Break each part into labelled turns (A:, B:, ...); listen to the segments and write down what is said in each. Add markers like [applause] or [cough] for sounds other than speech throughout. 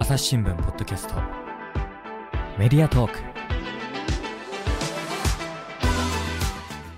A: 朝日新聞ポッドキャスト。メディアトーク。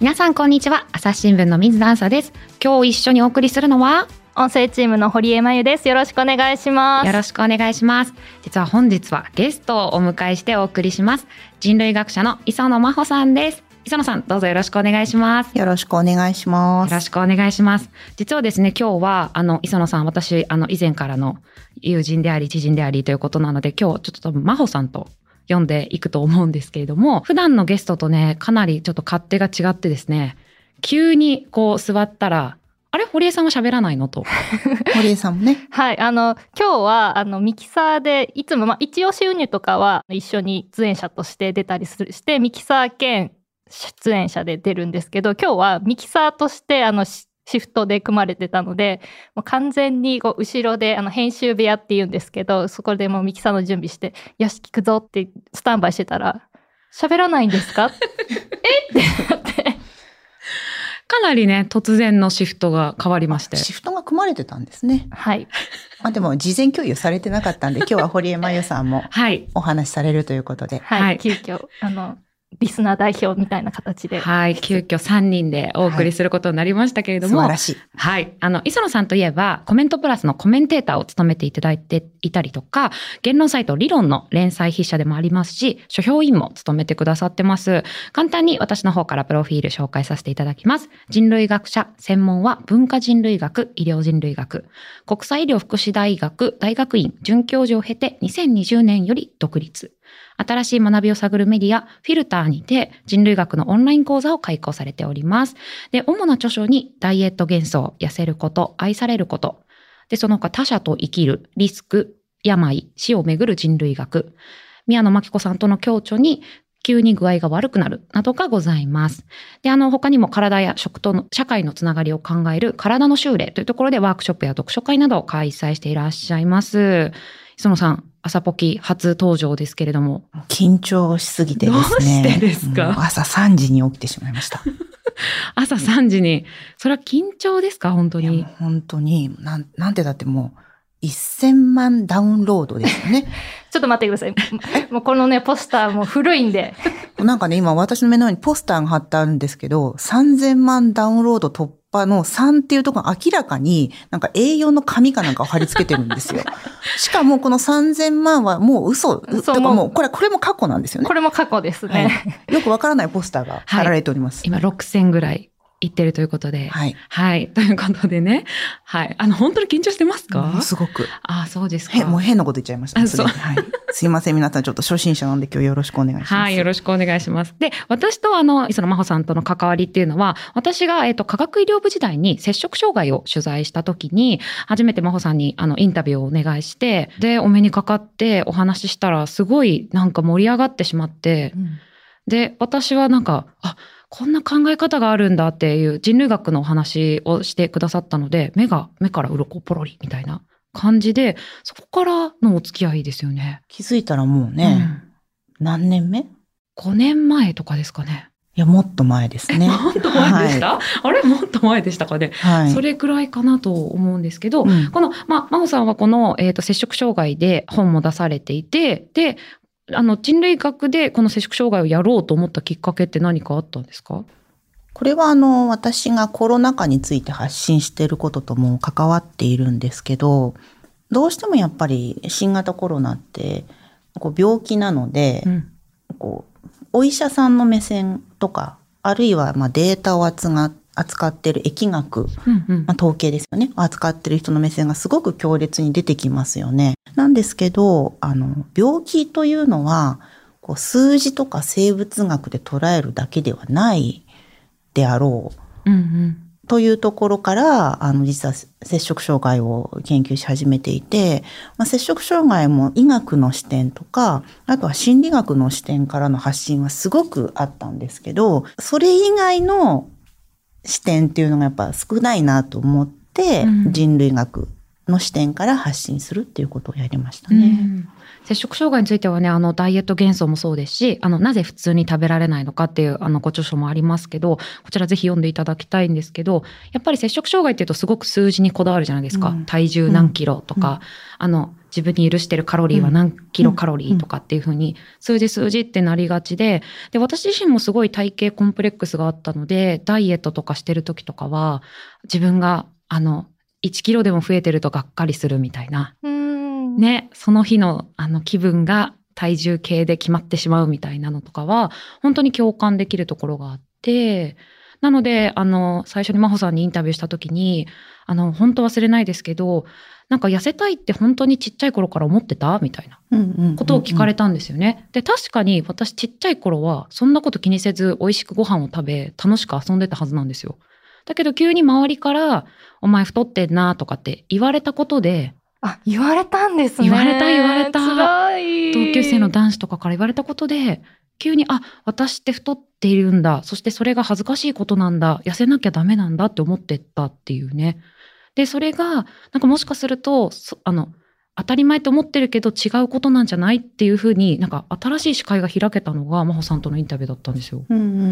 B: 皆さんこんにちは。朝日新聞の水田朝です。今日一緒にお送りするのは？
C: 音声チームの堀江真由です。よろしくお願いします。
B: よろしくお願いします。実は本日はゲストをお迎えしてお送りします。人類学者の磯野真帆さんです磯野さんどうぞよろしくお願いします
D: よろしくお願いします。
B: よろしくお願いします。実はですね、今日は、あの、磯野さん、私、あの、以前からの友人であり、知人でありということなので、今日、ちょっと多分、真帆さんと読んでいくと思うんですけれども、普段のゲストとね、かなりちょっと勝手が違ってですね、急にこう座ったら、あれ？堀江さんは喋らないの？と。[laughs]
D: 堀江さんもね。
C: はい、あの今日はあのミキサーでいつもまあ一押しウニュとかは一緒に出演者として出たりするしてミキサー兼出演者で出るんですけど、今日はミキサーとしてあのシシフトで組まれてたので、もう完全にこう後ろであの編集部屋って言うんですけど、そこでもうミキサーの準備して、よし聞くぞってスタンバイしてたら、喋らないんですか？[laughs] え？ってなって。
B: かなりね、突然のシフトが変わりまして。
D: シフトが組まれてたんですね。
C: はい。
D: まあでも事前共有されてなかったんで、今日は堀江真由さんも
B: はい。
D: お話しされるということで。
C: はい。
B: はい
C: 急遽、あの、リスナー代表みたいな形で。
B: はい。急遽3人でお送りすることになりましたけれども、
D: 素晴らしい。
B: はい。あの、磯野さんといえば、コメントプラスのコメンテーターを務めていただいていたりとか、言論サイト理論の連載筆者でもありますし、書評員も務めてくださってます。簡単に私の方からプロフィール紹介させていただきます。人類学者、専門は文化人類学、医療人類学。国際医療福祉大学大学院准教授を経て2020年より独立。新しい学びを探るメディア、フィルターにて人類学のオンライン講座を開講されております。で、主な著書にダイエット幻想、痩せること、愛されること。で、その他他者と生きる、リスク、病、死をめぐる人類学。宮野真紀子さんとの共著に、急に具合が悪くなるなどがございます。で、あの、他にも体や食との社会のつながりを考える体の修例というところでワークショップや読書会などを開催していらっしゃいます。磯野さん、朝ポキ初登場ですけれども。
D: 緊張しすぎてですね。
B: どうしてですか？
D: 朝3時に起きてしまいました。[laughs]
B: 朝3時に、それは緊張ですか？本当に。
D: 本当に、なん、なんてだってもう、1000万ダウンロードですよね。[laughs]
C: ちょっと待ってください。もうこのね、ポスターも古いんで。[laughs]
D: なんかね、今私の目の前にポスターが貼ってあるんですけど、3000万ダウンロード突破の3っていうところが明らかになんか A4 の紙かなんかを貼り付けてるんですよ。[laughs] しかもこの3000万はもう嘘。
C: そう
D: とかも
C: もう
D: う、これ、これも過去なんですよね
C: こ。れも過去ですね。
D: よくわからないポスターが貼られております。
B: 今6000ぐらい行ってるということで。
D: はい。
B: はい。[laughs] ということでね。はい。あの、本当に緊張してますか？
D: すごく。
B: ああ、そうですか。
D: へもう変なこと言っちゃいました。
B: あ
D: すでに
B: そう
D: はい。すいません、皆さんちょっと初心者なんで今日よろしくお願いします。
B: はい、よろしくお願いします。で、私とあの、磯野真帆さんとの関わりっていうのは、私が、えっと、科学医療部時代に摂食障害を取材した時に、初めて真帆さんにあの、インタビューをお願いして、で、お目にかかってお話ししたら、すごいなんか盛り上がってしまって、で、私はなんか、あ、こんな考え方があるんだっていう人類学のお話をしてくださったので、目が、目から鱗ポロリみたいな感じで、そこからのお付き合いですよね。
D: 気づいたらもうね、何年目？い
B: 5年前とかですかね。
D: や、もっと前ですね。[laughs]
B: もっと前でした、あれ？もっと前でしたかね。
D: はい。
B: それくらいかなと思うんですけど、
D: うん
B: この、まあ、真帆さんはこの、えっ、と、摂食障害で本も出されていて、で、あの、人類学でこの摂食障害をやろうと思ったきっかけって何かあったんですか？
D: これはあの、私がコロナ禍について発信していることとも関わっているんですけど、どうしてもやっぱり新型コロナって、こう病気なので、
B: うん。
D: こう、お医者さんの目線とか、あるいはまあデータを扱扱っている疫学、
B: うんうん
D: まあ、統計ですよね。扱ってる人の目線がすごく強烈に出てきますよね。なんですけど、あの、病気というのは、こう数字とか生物学で捉えるだけではないであろう。
B: うんうん。
D: というところから、あの、実は摂食障害を研究し始めていて、まあ、摂食障害も医学の視点とか、あとは心理学の視点からの発信はすごくあったんですけど、それ以外の視点っていうのがやっぱ少ないなと思って、
B: うん
D: 人類学の視点から発信するっていうことをやりました
B: う
D: ね。
B: ん摂食障害についてはね、あの、ダイエット幻想もそうですし、あの、なぜ普通に食べられないのかっていう、あの、ご著書もありますけど、こちらぜひ読んでいただきたいんですけど、やっぱり摂食障害っていうとすごく数字にこだわるじゃないですか。
D: うん
B: 体重何キロとか、
D: うん
B: あの、自分に許してるカロリーは何キロカロリーとかっていうふうに、数字数字ってなりがちで、で、私自身もすごい体型コンプレックスがあったので、ダイエットとかしてる時とかは、自分が、あの、1キロでも増えてるとがっかりするみたいな。
C: うん。
B: ね、その日のあの気分が体重計で決まってしまうみたいなのとかは、本当に共感できるところがあって、なので、あの、最初に真帆さんにインタビューした時に、あの、本当忘れないですけど、なんか痩せたいって本当にちっちゃい頃から思ってた？みたいなことを聞かれたんですよね。で、確かに私ちっちゃい頃は、そんなこと気にせず美味しくご飯を食べ、楽しく遊んでたはずなんですよ。だけど急に周りから、お前太ってんなとかって言われたことで、
C: あ、言われたんですね。
B: 言われた言われた
C: 辛い。
B: 同級生の男子とかから言われたことで、急に、あ、私って太っているんだ。そしてそれが恥ずかしいことなんだ。痩せなきゃダメなんだって思ってったっていうね。で、それが、なんかもしかすると、そあの、当たり前と思ってるけど違うことなんじゃないっていうふうになんか新しい視界が開けたのが真帆さんとのインタビューだったんですよ。
D: うんうんうんう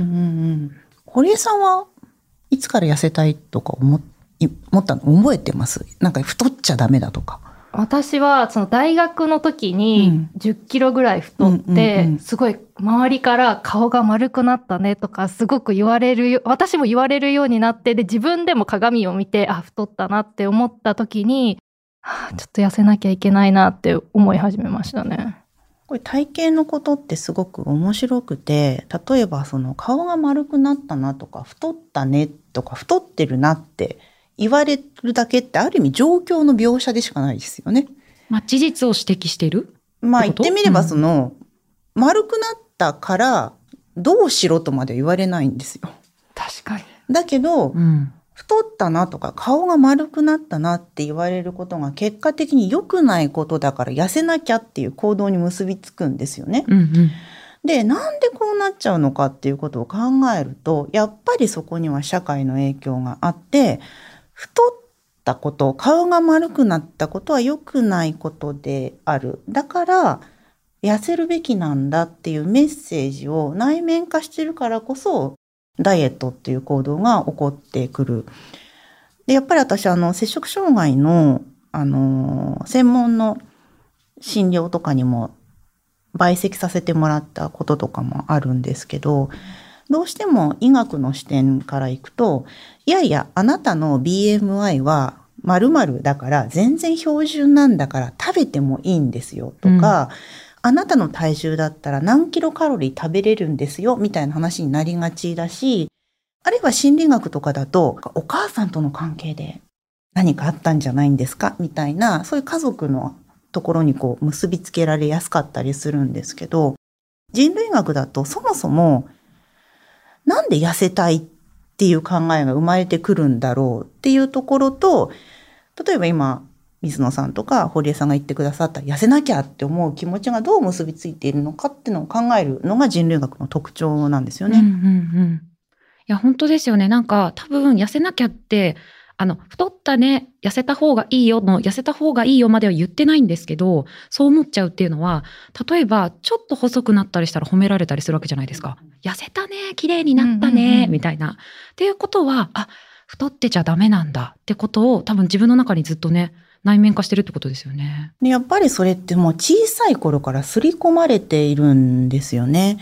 D: ん。堀江さんはいつから痩せたいとか思っい思ったの覚えてます？なんか太っちゃダメだとか。
C: 私はその大学の時に
D: うん
C: 10キロぐらい太って
D: うん
C: すごい周りから顔が丸くなったねとかすごく言われるよ私も言われるようになってで自分でも鏡を見てあ太ったなって思った時に、はあ、ちょっと痩せなきゃいけないなって思い始めましたね。
D: これ体型のことってすごく面白くて、例えばその顔が丸くなったなとか、太ったねとか、太ってるなって言われるだけってある意味状況の描写でしかないですよね。
B: まあ事実を指摘している？
D: まあ言
B: って
D: みれば
B: うん
D: その、丸くなったからどうしろとまで言われないんですよ。
C: 確かに。
D: だけど、
B: うん。
D: 太ったなとか顔が丸くなったなって言われることが結果的に良くないことだから痩せなきゃっていう行動に結びつくんですよね。
B: うんうん。
D: で、なんでこうなっちゃうのかっていうことを考えると、やっぱりそこには社会の影響があって、太ったこと、顔が丸くなったことは良くないことである。だから、痩せるべきなんだっていうメッセージを内面化してるからこそ、ダイエットっていう行動が起こってくる。で、やっぱり私、あの、摂食障害の、あの、専門の診療とかにも陪席させてもらったこととかもあるんですけど、どうしても医学の視点からいくと、いやいや、あなたの BMI は〇〇だから全然標準なんだから食べてもいいんですよとか、あなたの体重だったら何キロカロリー食べれるんですよみたいな話になりがちだし、あるいは心理学とかだと、お母さんとの関係で何かあったんじゃないんですかみたいな、そういう家族のところにこう結びつけられやすかったりするんですけど、人類学だとそもそもなんで痩せたいっていう考えが生まれてくるんだろうっていうところと、例えば今、水野さんとか堀江さんが言ってくださった痩せなきゃって思う気持ちがどう結びついているのかっていうのを考えるのが人類学の特徴なんですよね。
B: うんうんうん。いや、本当ですよね。なんか、多分、痩せなきゃって、あの、太ったね、痩せた方がいいよの、痩せた方がいいよまでは言ってないんですけど、そう思っちゃうっていうのは、例えば、ちょっと細くなったりしたら褒められたりするわけじゃないですか。痩せたね、綺麗になったね、
C: うんうんうん
B: みたいな。っていうことは、あ、太ってちゃダメなんだってことを、多分自分の中にずっとね、内面化してるってことですよね。
D: でやっぱりそれってもう小さい頃から刷り込まれているんですよね。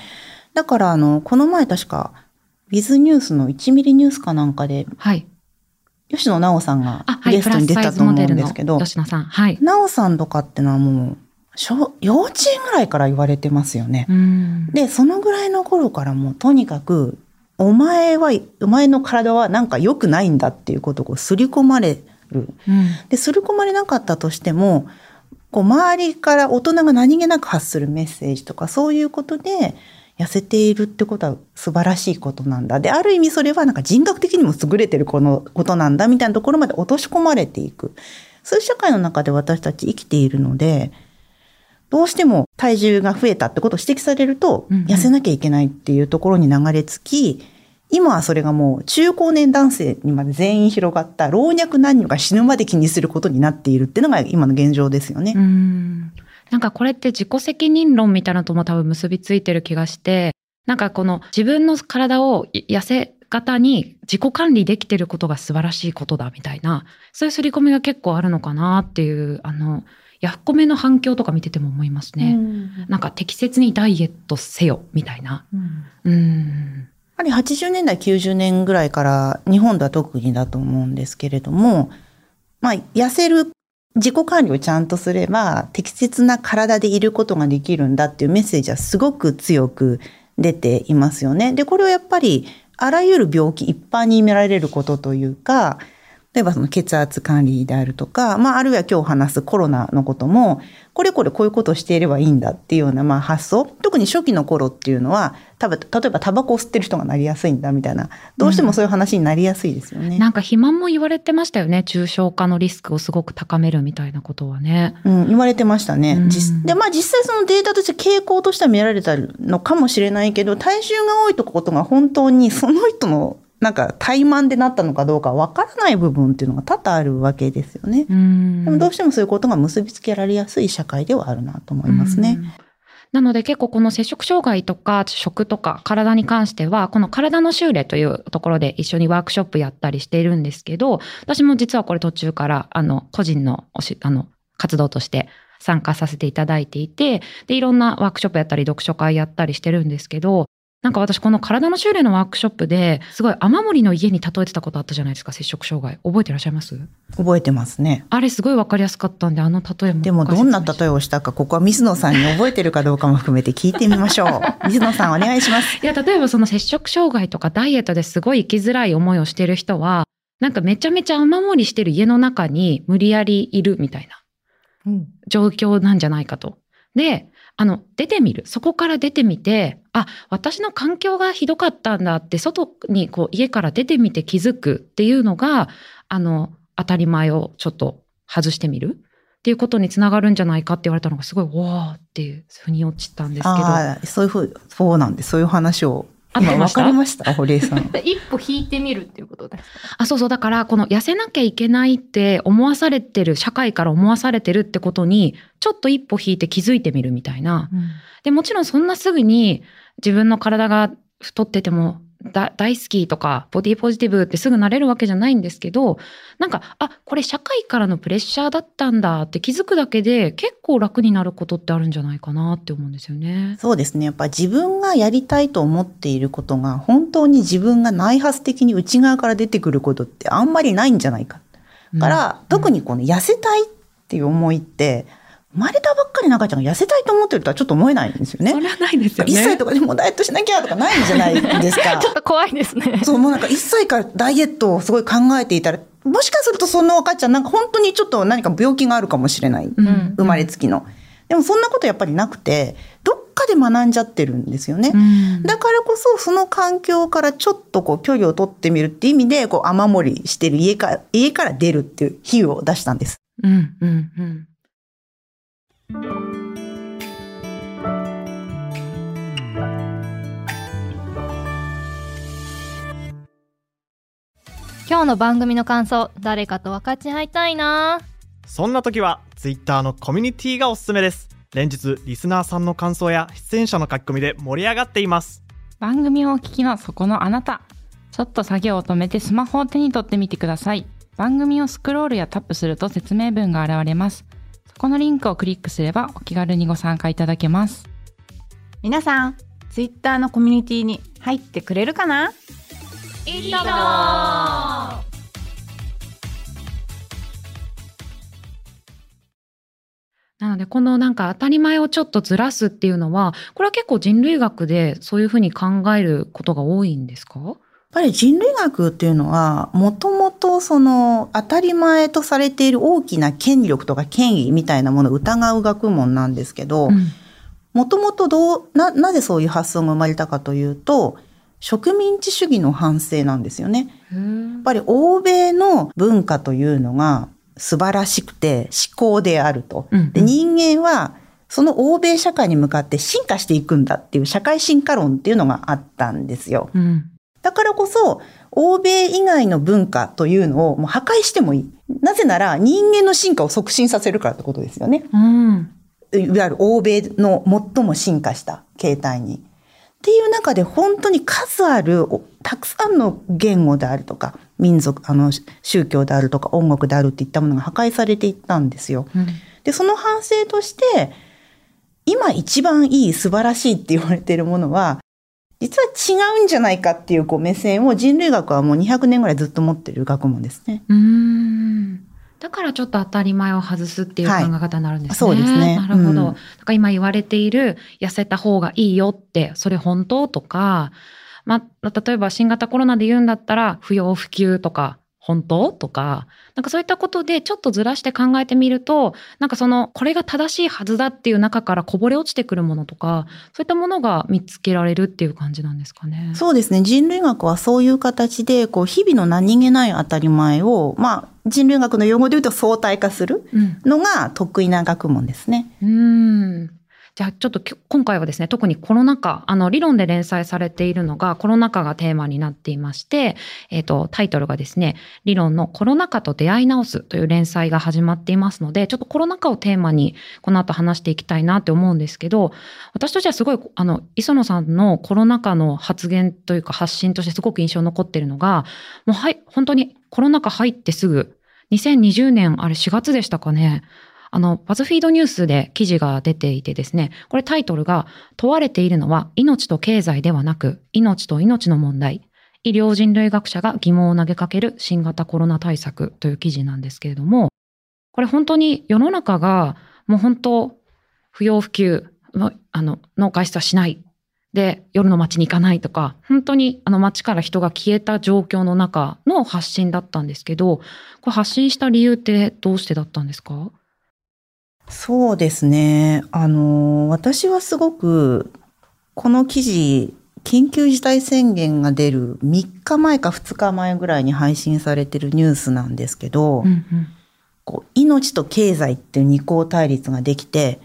D: だからあの、この前確か、ウィズニュースの1ミリニュースかなんかで、
B: はい。
D: 吉野直さんが。ゲストに出たと思うんですけど、
B: 吉野さん。はい。
D: 直さんとかってのはもう、小幼稚園ぐらいから言われてますよね。
B: うん。
D: で、そのぐらいの頃からもうとにかく、お前は、お前の体はなんか良くないんだっていうことをこう刷り込まれる。
B: うん。
D: で、刷り込まれなかったとしても、こう周りから大人が何気なく発するメッセージとかそういうことで痩せているってことは素晴らしいことなんだ。で、ある意味それはなんか人格的にも優れてるこのことなんだみたいなところまで落とし込まれていく。そういう社会の中で私たち生きているので、どうしても体重が増えたってことを指摘されると、痩せなきゃいけないっていうところに流れ着き、今はそれがもう中高年男性にまで全員広がった老若男女が死ぬまで気にすることになっているっていうのが今の現状ですよね。
B: うん。なんかこれって自己責任論みたいなのとも多分結びついてる気がして、なんかこの自分の体を痩せ方に自己管理できてることが素晴らしいことだみたいな、そういう刷り込みが結構あるのかなっていう、あの、ヤフコメの反響とか見てても思いますね。なんか適切にダイエットせよみたいな。うん。
D: やはり80年代、90年ぐらいから日本では特にだと思うんですけれども、まあ、痩せる自己管理をちゃんとすれば適切な体でいることができるんだっていうメッセージはすごく強く出ていますよね。で、これはやっぱりあらゆる病気一般に見られることというか、例えばその血圧管理であるとか、まああるいは今日話すコロナのことも、これこれこういうことをしていればいいんだっていうようなまあ発想、特に初期の頃っていうのは、多分例えばタバコを吸ってる人がなりやすいんだみたいな、どうしてもそういう話になりやすいですよね。
B: なんか肥満も言われてましたよね。重症化のリスクをすごく高めるみたいなことはね。
D: うん、言われてましたね。
B: うん
D: 実で、まあ実際そのデータとして傾向としては見られたのかもしれないけど、体重が多いとことが本当にその人のなんか怠慢でなったのかどうかわからない部分っていうのが多々あるわけですよね。
B: うん。
D: でもどうしてもそういうことが結びつけられやすい社会ではあるなと思いますね。
B: うんなので結構この摂食障害とか食とか体に関しては、この体の修練というところで一緒にワークショップやったりしているんですけど、私も実はこれ途中から、あの、個人のおし、あの、活動として参加させていただいていて、で、いろんなワークショップやったり読書会やったりしてるんですけど、なんか私この体の修練のワークショップですごい雨漏りの家に例えてたことあったじゃないですか、摂食障害。覚えてらっしゃいます？
D: 覚えてますね。
B: あれすごいわかりやすかったんで、あの例えも。
D: でもどんな例
B: え
D: えをしたか、ここは水野さんに覚えてるかどうかも含めて聞いてみましょう。[laughs] 水野さんお願いします。
B: いや、例えばその摂食障害とかダイエットですごい生きづらい思いをしてる人は、なんかめちゃめちゃ雨漏りしてる家の中に無理やりいるみたいな状況なんじゃないかと。で、あの、出てみる。そこから出てみて、あ、私の環境がひどかったんだって、外にこう家から出てみて気づくっていうのが、あの、当たり前をちょっと外してみるっていうことにつながるんじゃないかって言われたのがすごい、わーっていう、腑に落ちたんですけど。
D: そういうふう、そうなんです。そういう話を。今分かりました、堀江さん。
C: で [laughs] 一歩引いてみるっていうことですか？
B: あ、そうそう。だから、この痩せなきゃいけないって思わされてる、社会から思わされてるってことに、ちょっと一歩引いて気づいてみるみたいな。で、もちろんそんなすぐに自分の体が太っててもだ大好きとか、ボディポジティブってすぐなれるわけじゃないんですけど、なんか、あ、これ社会からのプレッシャーだったんだって気づくだけで結構楽になることってあるんじゃないかなって思うんですよね。
D: そうですね。やっぱ自分がやりたいと思っていることが本当に自分が内発的に内側から出てくることってあんまりないんじゃないか。だから、特にこの痩せたいっていう思いって、生まれたばっかりの赤ちゃんが痩せたいと思ってるとはちょっと思えないんですよね
B: そ。れはないですよね。
D: 1歳とかでもうダイエットしなきゃとかないんじゃないですか。[laughs]
C: ちょっと怖いですね。
D: そう、もうなんか1歳からダイエットをすごい考えていたら、もしかするとその赤ちゃんなんか本当にちょっと何か病気があるかもしれない。
B: うん
D: 生まれつきの。でもそんなことやっぱりなくて、どっかで学んじゃってるんですよね。
B: うん
D: だからこそ、その環境からちょっとこう距離を取ってみるっていう意味で、こう雨漏りしてる家から、家から出るっていう比喩を出したんです。
B: うん、うん、うん。
C: 今日の番組の感想、誰かと分かち合いたいな。
E: そんな時は Twitter のコミュニティがおすすめです。連日リスナーさんの感想や出演者の書き込みで盛り上がっています。
F: 番組をお聞きのそこのあなた。ちょっと作業を止めてスマホを手に取ってみてください。番組をスクロールやタップすると説明文が現れます。そこのリンクをクリックすればお気軽にご参加いただけます。
G: 皆さん、ツイッターのコミュニティに入ってくれるかな？い
C: いとも
B: なので、このなんか当たり前をちょっとずらすっていうのは、これは結構人類学でそういうふうに考えることが多いんですか？
D: ぱり人類学っていうのは、もともとその当たり前とされている大きな権力とか権威みたいなものを疑う学問なんですけど、
B: うん
D: もともとどう、な、なぜそういう発想が生まれたかというと、植民地主義の反省なんですよね。やっぱり欧米の文化というのが素晴らしくて思考であると。
B: うんうん
D: で人間はその欧米社会に向かって進化していくんだっていう社会進化論っていうのがあったんですよ。
B: うん。
D: だからこそ、欧米以外の文化というのをもう破壊してもいい。なぜなら人間の進化を促進させるからってことですよね。
B: うん。
D: いわゆる欧米の最も進化した形態に。っていう中で本当に数ある、おたくさんの言語であるとか、民族、あの、宗教であるとか、音楽であるっていったものが破壊されていったんですよ。
B: うん
D: で、その反省として、今一番いい素晴らしいって言われているものは、実は違うんじゃないかっていうこう目線を人類学はもう200年ぐらいずっと持ってる学問ですね。
B: うーん。だからちょっと当たり前を外すっていう考え方になるんですね。
D: そうですね
B: なるほど。
D: うん
B: だから今言われている痩せた方がいいよって、それ本当とか、まあ、例えば新型コロナで言うんだったら、不要不急とか、本当？とか、なんかそういったことでちょっとずらして考えてみると、なんかその、これが正しいはずだっていう中からこぼれ落ちてくるものとか、そういったものが見つけられるっていう感じなんですかね。
D: そうですね。人類学はそういう形で、こう、日々の何気ない当たり前を、まあ、人類学の用語で言うと相対化する
B: うん。
D: のが得意な学問ですね。
B: うーん。じゃあちょっと今回はですね、特にコロナ禍、あの理論で連載されているのがコロナ禍がテーマになっていまして、えっ、と、タイトルがですね、理論のコロナ禍と出会い直すという連載が始まっていますので、ちょっとコロナ禍をテーマにこの後話していきたいなって思うんですけど、私としてはすごい、あの、磯野さんのコロナ禍の発言というか発信としてすごく印象に残っているのが、もうはい、本当にコロナ禍入ってすぐ、2020年、あれ4月でしたかね。あの、バズフィードニュースで記事が出ていてですね、これタイトルが、問われているのは命と経済ではなく、命と命の問題。医療人類学者が疑問を投げかける新型コロナ対策という記事なんですけれども、これ本当に世の中がもう本当不要不急のあのの外出はしない。で、夜の街に行かないとか、本当にあの街から人が消えた状況の中の発信だったんですけど、これ発信した理由ってどうしてだったんですか？
D: そうですね。あの、私はすごく、この記事、緊急事態宣言が出る3日前か2日前ぐらいに配信されてるニュースなんですけど、
B: うんうん
D: こう命と経済っていう二項対立ができて、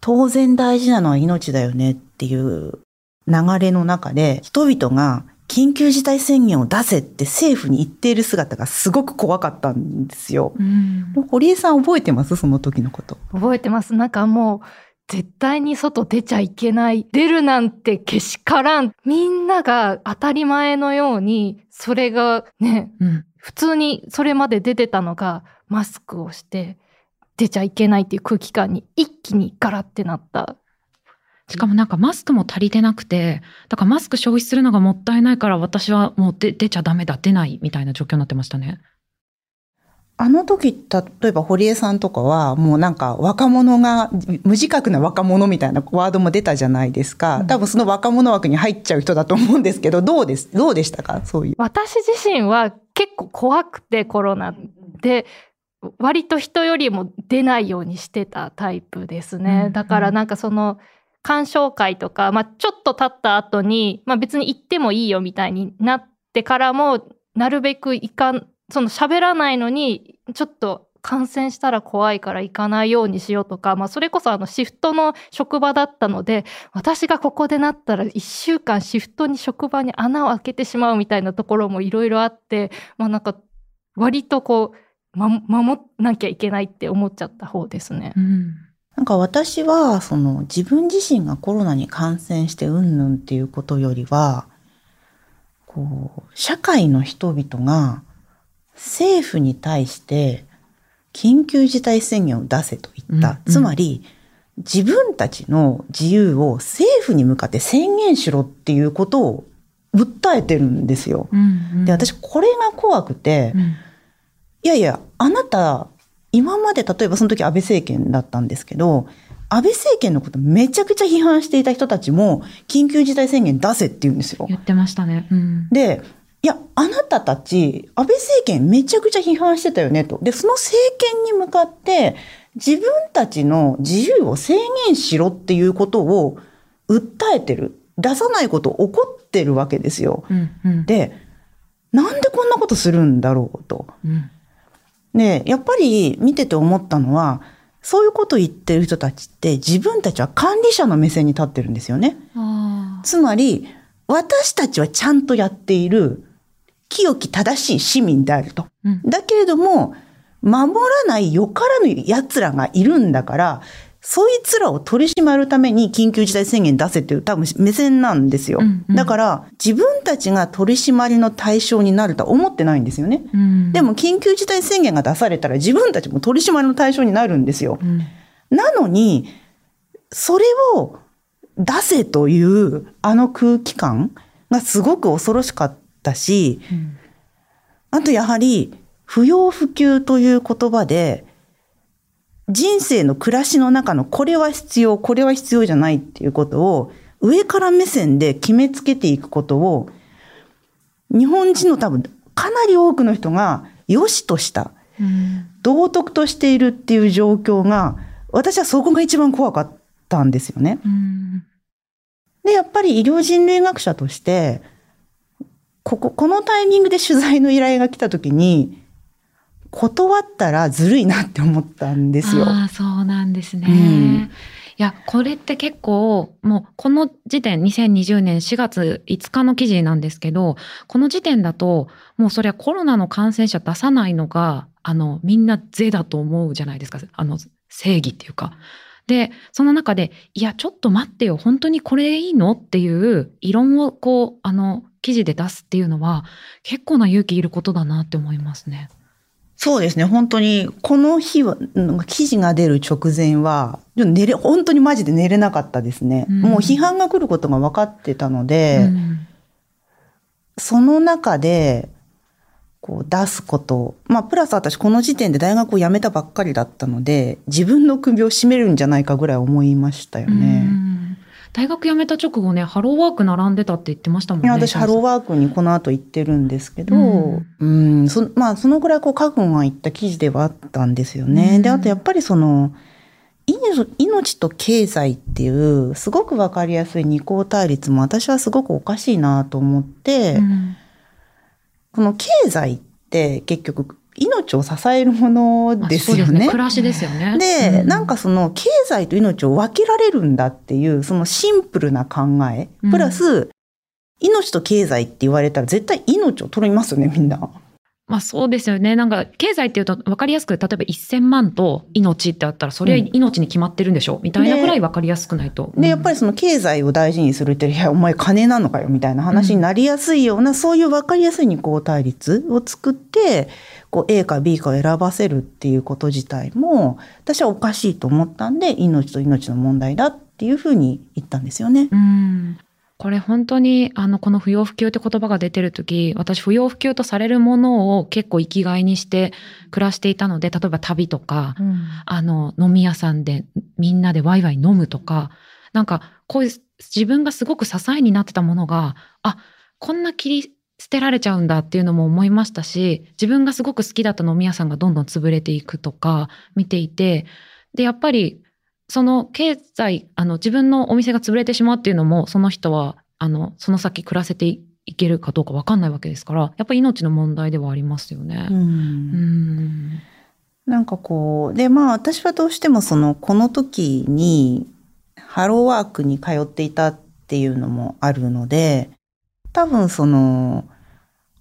D: 当然大事なのは命だよねっていう流れの中で、人々が緊急事態宣言を出せって政府に言っている姿がすごく怖かったんですよ。
B: うん
D: 堀江さん覚えてます？その時のこと。
C: 覚えてます。なんかもう、絶対に外出ちゃいけない。出るなんてけしからん。みんなが当たり前のように、それがね、
B: うん
C: 普通にそれまで出てたのが、マスクをして、出ちゃいけないっていう空気感に一気にガラってなった。
B: しかもなんかマスクも足りてなくて、だからマスク消費するのがもったいないから私はもう出出ちゃダメだ、出ないみたいな状況になってましたね。
D: あの時、例えば堀江さんとかは、もうなんか若者が、無自覚な若者みたいなワードも出たじゃないですか。多分その若者枠に入っちゃう人だと思うんですけど、どうです、どうでしたか？そういう。
C: 私自身は結構怖くてコロナで割と人よりも出ないようにしてたタイプですね、
B: うん
C: だからなんかその鑑賞会とか、まあ、ちょっと経った後に、まあ、別に行ってもいいよみたいになってからもなるべく行かんその喋らないのにちょっと感染したら怖いから行かないようにしようとか、まあ、それこそあのシフトの職場だったので私がここでなったら1週間シフトに職場に穴を開けてしまうみたいなところもいろいろあって、まあなんか割とこう、ま、守らなきゃいけないって思っちゃった方ですね。
B: うん。
D: なんか私は、その自分自身がコロナに感染してうんぬんっていうことよりは、こう、社会の人々が政府に対して緊急事態宣言を出せと言った。
B: うんうん
D: つまり、自分たちの自由を政府に向かって宣言しろっていうことを訴えてるんですよ。
B: うん
D: で、私これが怖くて、
B: うん
D: いやいや、あなた、今まで例えばその時安倍政権だったんですけど、安倍政権のことめちゃくちゃ批判していた人たちも、緊急事態宣言出せって言うんですよ。
B: 言ってましたね。うん。
D: で、いや、あなたたち、安倍政権めちゃくちゃ批判してたよねと。で、その政権に向かって、自分たちの自由を制限しろっていうことを訴えてる。出さないこと怒ってるわけですよ。
B: うんうん。
D: で、なんでこんなことするんだろうと。
B: うん
D: で、やっぱり見てて思ったのは、そういうこと言ってる人たちって自分たちは管理者の目線に立ってるんですよね。
B: あ
D: つまり、私たちはちゃんとやっている清き正しい市民であると。
B: うん
D: だけれども、守らないよからぬ奴らがいるんだから、そいつらを取り締まるために緊急事態宣言出せっていう多分目線なんですよ。
B: うんうん
D: だから自分たちが取り締まりの対象になるとは思ってないんですよね。
B: うん
D: でも緊急事態宣言が出されたら自分たちも取り締まりの対象になるんですよ。
B: うん
D: なのに、それを出せというあの空気感がすごく恐ろしかったし、
B: うん
D: あとやはり不要不急という言葉で、人生の暮らしの中のこれは必要、これは必要じゃないっていうことを上から目線で決めつけていくことを日本人の多分かなり多くの人が良しとした。
B: うん
D: 道徳としているっていう状況が、私はそこが一番怖かったんですよね。
B: うん
D: で、やっぱり医療人類学者として、ここ、このタイミングで取材の依頼が来た時に、断ったらずるいなって思ったんですよ。
B: ああ、そうなんですね。
D: うん
B: いや、これって結構、もうこの時点、2020年4月5日の記事なんですけど、この時点だと、もうそりゃコロナの感染者出さないのが、あの、みんな是だと思うじゃないですか。あの、正義っていうか。で、その中で、いや、ちょっと待ってよ、本当にこれいいのっていう異論をこう、あの、記事で出すっていうのは、結構な勇気いることだなって思いますね。
D: そうですね、本当に、この日は、うん記事が出る直前は、寝れ、本当にマジで寝れなかったですね。
B: うん
D: もう批判が来ることが分かってたので、
B: うん
D: その中で、こう出すこと。まあ、プラス私この時点で大学を辞めたばっかりだったので、自分の首を絞めるんじゃないかぐらい思いましたよ
B: う
D: ね。
B: ん大学辞めた直後ね、ハローワーク並んでたって言ってましたもんね。
D: いや私ハローワークにこの後行ってるんですけど、
B: う
D: うんん、そまあそのぐらいこう覚悟がいった記事ではあったんですよね。
B: うん
D: で、あとやっぱりその、命命と経済っていうすごくわかりやすい二項対立も私はすごくおかしいなと思って、
B: うん
D: この経済って結局命を支えるもの
B: まあ
D: ですよね。
B: そう暮らしですよね。
D: で、
B: う
D: なんかその経済と命を分けられるんだっていうそのシンプルな考え、
B: うん
D: プラス、命と経済って言われたら絶対命を取りますよね、みんな。
B: まあそうですよね。なんか経済っていうと分かりやすく、例えば1000万と命ってあったら、それは命に決まってるんでしょ、みたいなぐらい分かりやすくないと。
D: で、やっぱりその経済を大事にするって、いや、お前金なのかよ、みたいな話になりやすいような、そういう分かりやすい二項対立を作って、こう A か B かを選ばせるっていうこと自体も、私はおかしいと思ったんで、命と命の問題だっていうふうに言ったんですよね。
B: うんこれ本当にあのこの不要不急って言葉が出てる時私不要不急とされるものを結構生きがいにして暮らしていたので例えば旅とかあの飲み屋さんでみんなでワイワイ飲むとかなんかこういう自分がすごく支えになってたものがあこんな切り捨てられちゃうんだっていうのも思いましたし自分がすごく好きだった飲み屋さんがどんどん潰れていくとか見ていてでやっぱりその経済あの自分のお店が潰れてしまうっていうのもその人はあのその先暮らせていいけるかどうか分かんないわけですからやっぱり命の問題ではありますよね。
D: うん
B: うん
D: なんかこう、で、まあ私はどうしてもその、この時に、ハローワークに通っていたっていうのもあるので、多分その、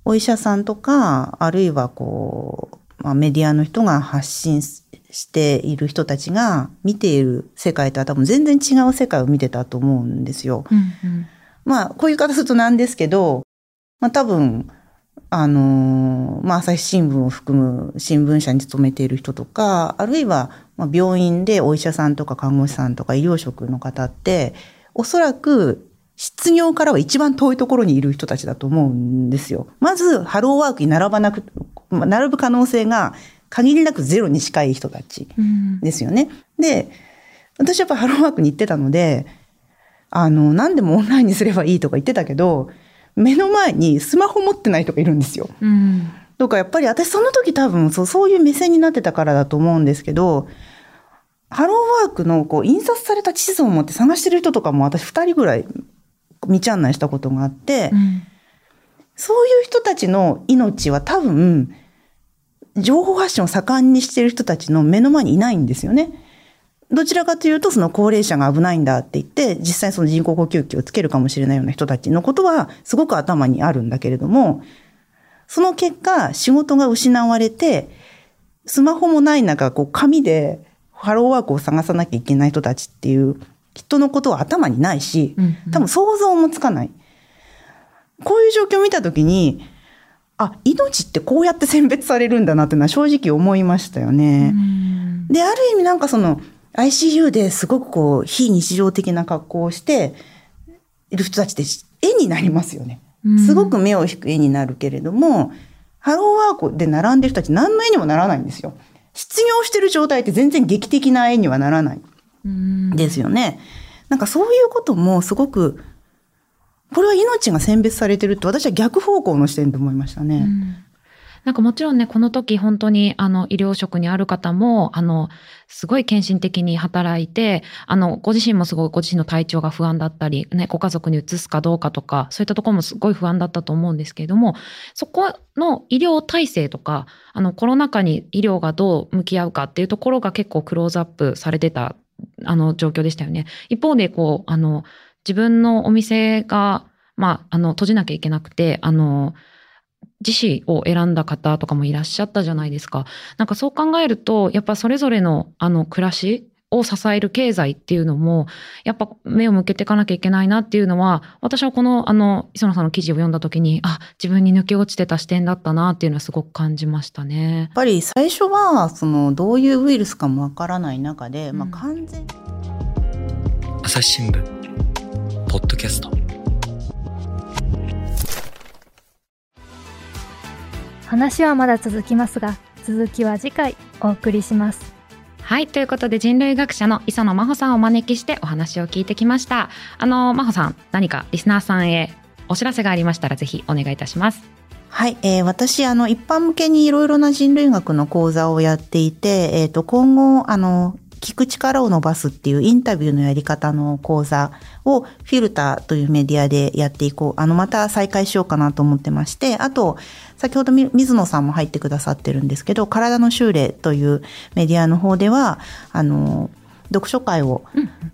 D: お医者さんとか、あるいはこう、まあ、メディアの人が発信している人たちが見ている世界とは多分全然違う世界を見てたと思うんですよ。
B: うん
D: まあ、こういう方するとなんですけど、まあ多分、あのーまあ朝日新聞を含む新聞社に勤めている人とか、あるいは、まあ、病院でお医者さんとか看護師さんとか医療職の方って、おそらく失業からは一番遠いところにいる人たちだと思うんですよ。まず、ハローワークに並ばなく、まあ並ぶ可能性が限りなくゼロに近い人たち。
B: うん
D: ですよね。で、私やっぱハローワークに行ってたので、あの、何でもオンラインにすればいいとか言ってたけど、目の前にスマホ持ってない人がいるんですよ。
B: うん
D: とかやっぱり私その時多分そうそういう目線になってたからだと思うんですけど、ハローワークのこう印刷された地図を持って探してる人とかも私二人ぐらい道案内したことがあって、
B: うん
D: そういう人たちの命は多分、情報発信を盛んにしている人たちの目の前にいないんですよね。どちらかというと、その高齢者が危ないんだって言って、実際その人工呼吸器をつけるかもしれないような人たちのことは、すごく頭にあるんだけれども、その結果、仕事が失われて、スマホもない中、こう、紙でハローワークを探さなきゃいけない人たちっていう人のことは頭にないし、多分想像もつかない。こういう状況を見たときに、あ、命ってこうやって選別されるんだなっていうのは正直思いましたよね。で、ある意味なんかその ICU ですごくこう非日常的な格好をしている人たちって絵になりますよね。すごく目を引く絵になるけれども、ハローワークで並んでる人たち何の絵にもならないんですよ。失業してる状態って全然劇的な絵にはならない。
B: うん
D: ですよね。なんかそういうこともすごく、これは命が選別されてるって私は逆方向の視点と思いましたね。
B: なんかもちろんね、この時本当にあの医療職にある方も、あの、すごい献身的に働いて、あの、ご自身もすごいご自身の体調が不安だったり、ね、ご家族に移すかどうかとか、そういったところもすごい不安だったと思うんですけれども、そこの医療体制とか、あの、コロナ禍に医療がどう向き合うかっていうところが結構クローズアップされてた、あの、状況でしたよね。一方で、こう、あの、自分のお店が、まあ、あの、閉じなきゃいけなくて、あの、自死を選んだ方とかもいらっしゃったじゃないですか。なんかそう考えると、やっぱそれぞれのあの暮らしを支える経済っていうのも、やっぱ目を向けていかなきゃいけないなっていうのは、私はこのあの磯野さんの記事を読んだ時に、あ、自分に抜け落ちてた視点だったなっていうのはすごく感じましたね。
D: やっ。ぱり最初は、その、どういうウイルスかもわからない中で、まあ
B: うん
D: 完全に。
A: 朝日新聞。ポッドキャスト。
C: 話はまだ続きますが続きは次回お送りします
B: はい。ということで人類学者の磯野真帆さんをお招きしてお話を聞いてきました。あの、真帆さん、何かリスナーさんへお知らせがありましたらぜひお願いいたします。
D: はい、えー私、あの、一般向けにいろいろな人類学の講座をやっていて、えっ、と、今後、あの、聞く力を伸ばすっていうインタビューのやり方の講座をフィルターというメディアでやっていこう。あの、また再開しようかなと思ってまして、あと、先ほどみ水野さんも入ってくださってるんですけど、体の修練というメディアの方では、あの、読書会を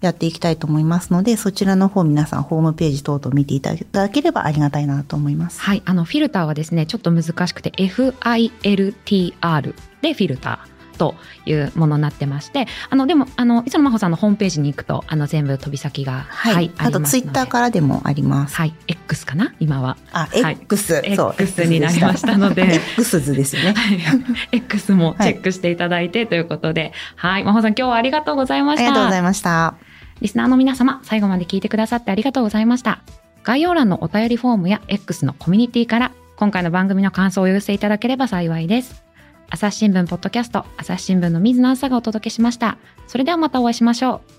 D: やっていきたいと思いますので、そちらの方皆さんホームページ等々見ていただければありがたいなと思います。
B: はい。あの、フィルターはですね、ちょっと難しくて、FILTR でフィルター。というものになってまして、あの、でも、あの、磯野真帆さんのホームページに行くと、あの、全部飛び先が、
D: はい。あと、ツイッター
B: ら。
D: からでもあります。
B: はい。X かな？今は。
D: あ、
B: はい
D: X、そう。
B: X になりましたので
D: X 図ですね。
B: はい。X もチェックしていただいてということで、はい。真帆さん、今日はありがとうございま
D: あ
B: した。
D: りがとうございました。
B: リスナーの皆様、最後まで聞いてくださってありがとうございました。概要欄のお便りフォームや X のコミュニティから、今回の番組の感想をお寄せいただければ幸いです。朝日新聞ポッドキャスト、朝日新聞の水野朝がお届けしました。それではまたお会いしましょう。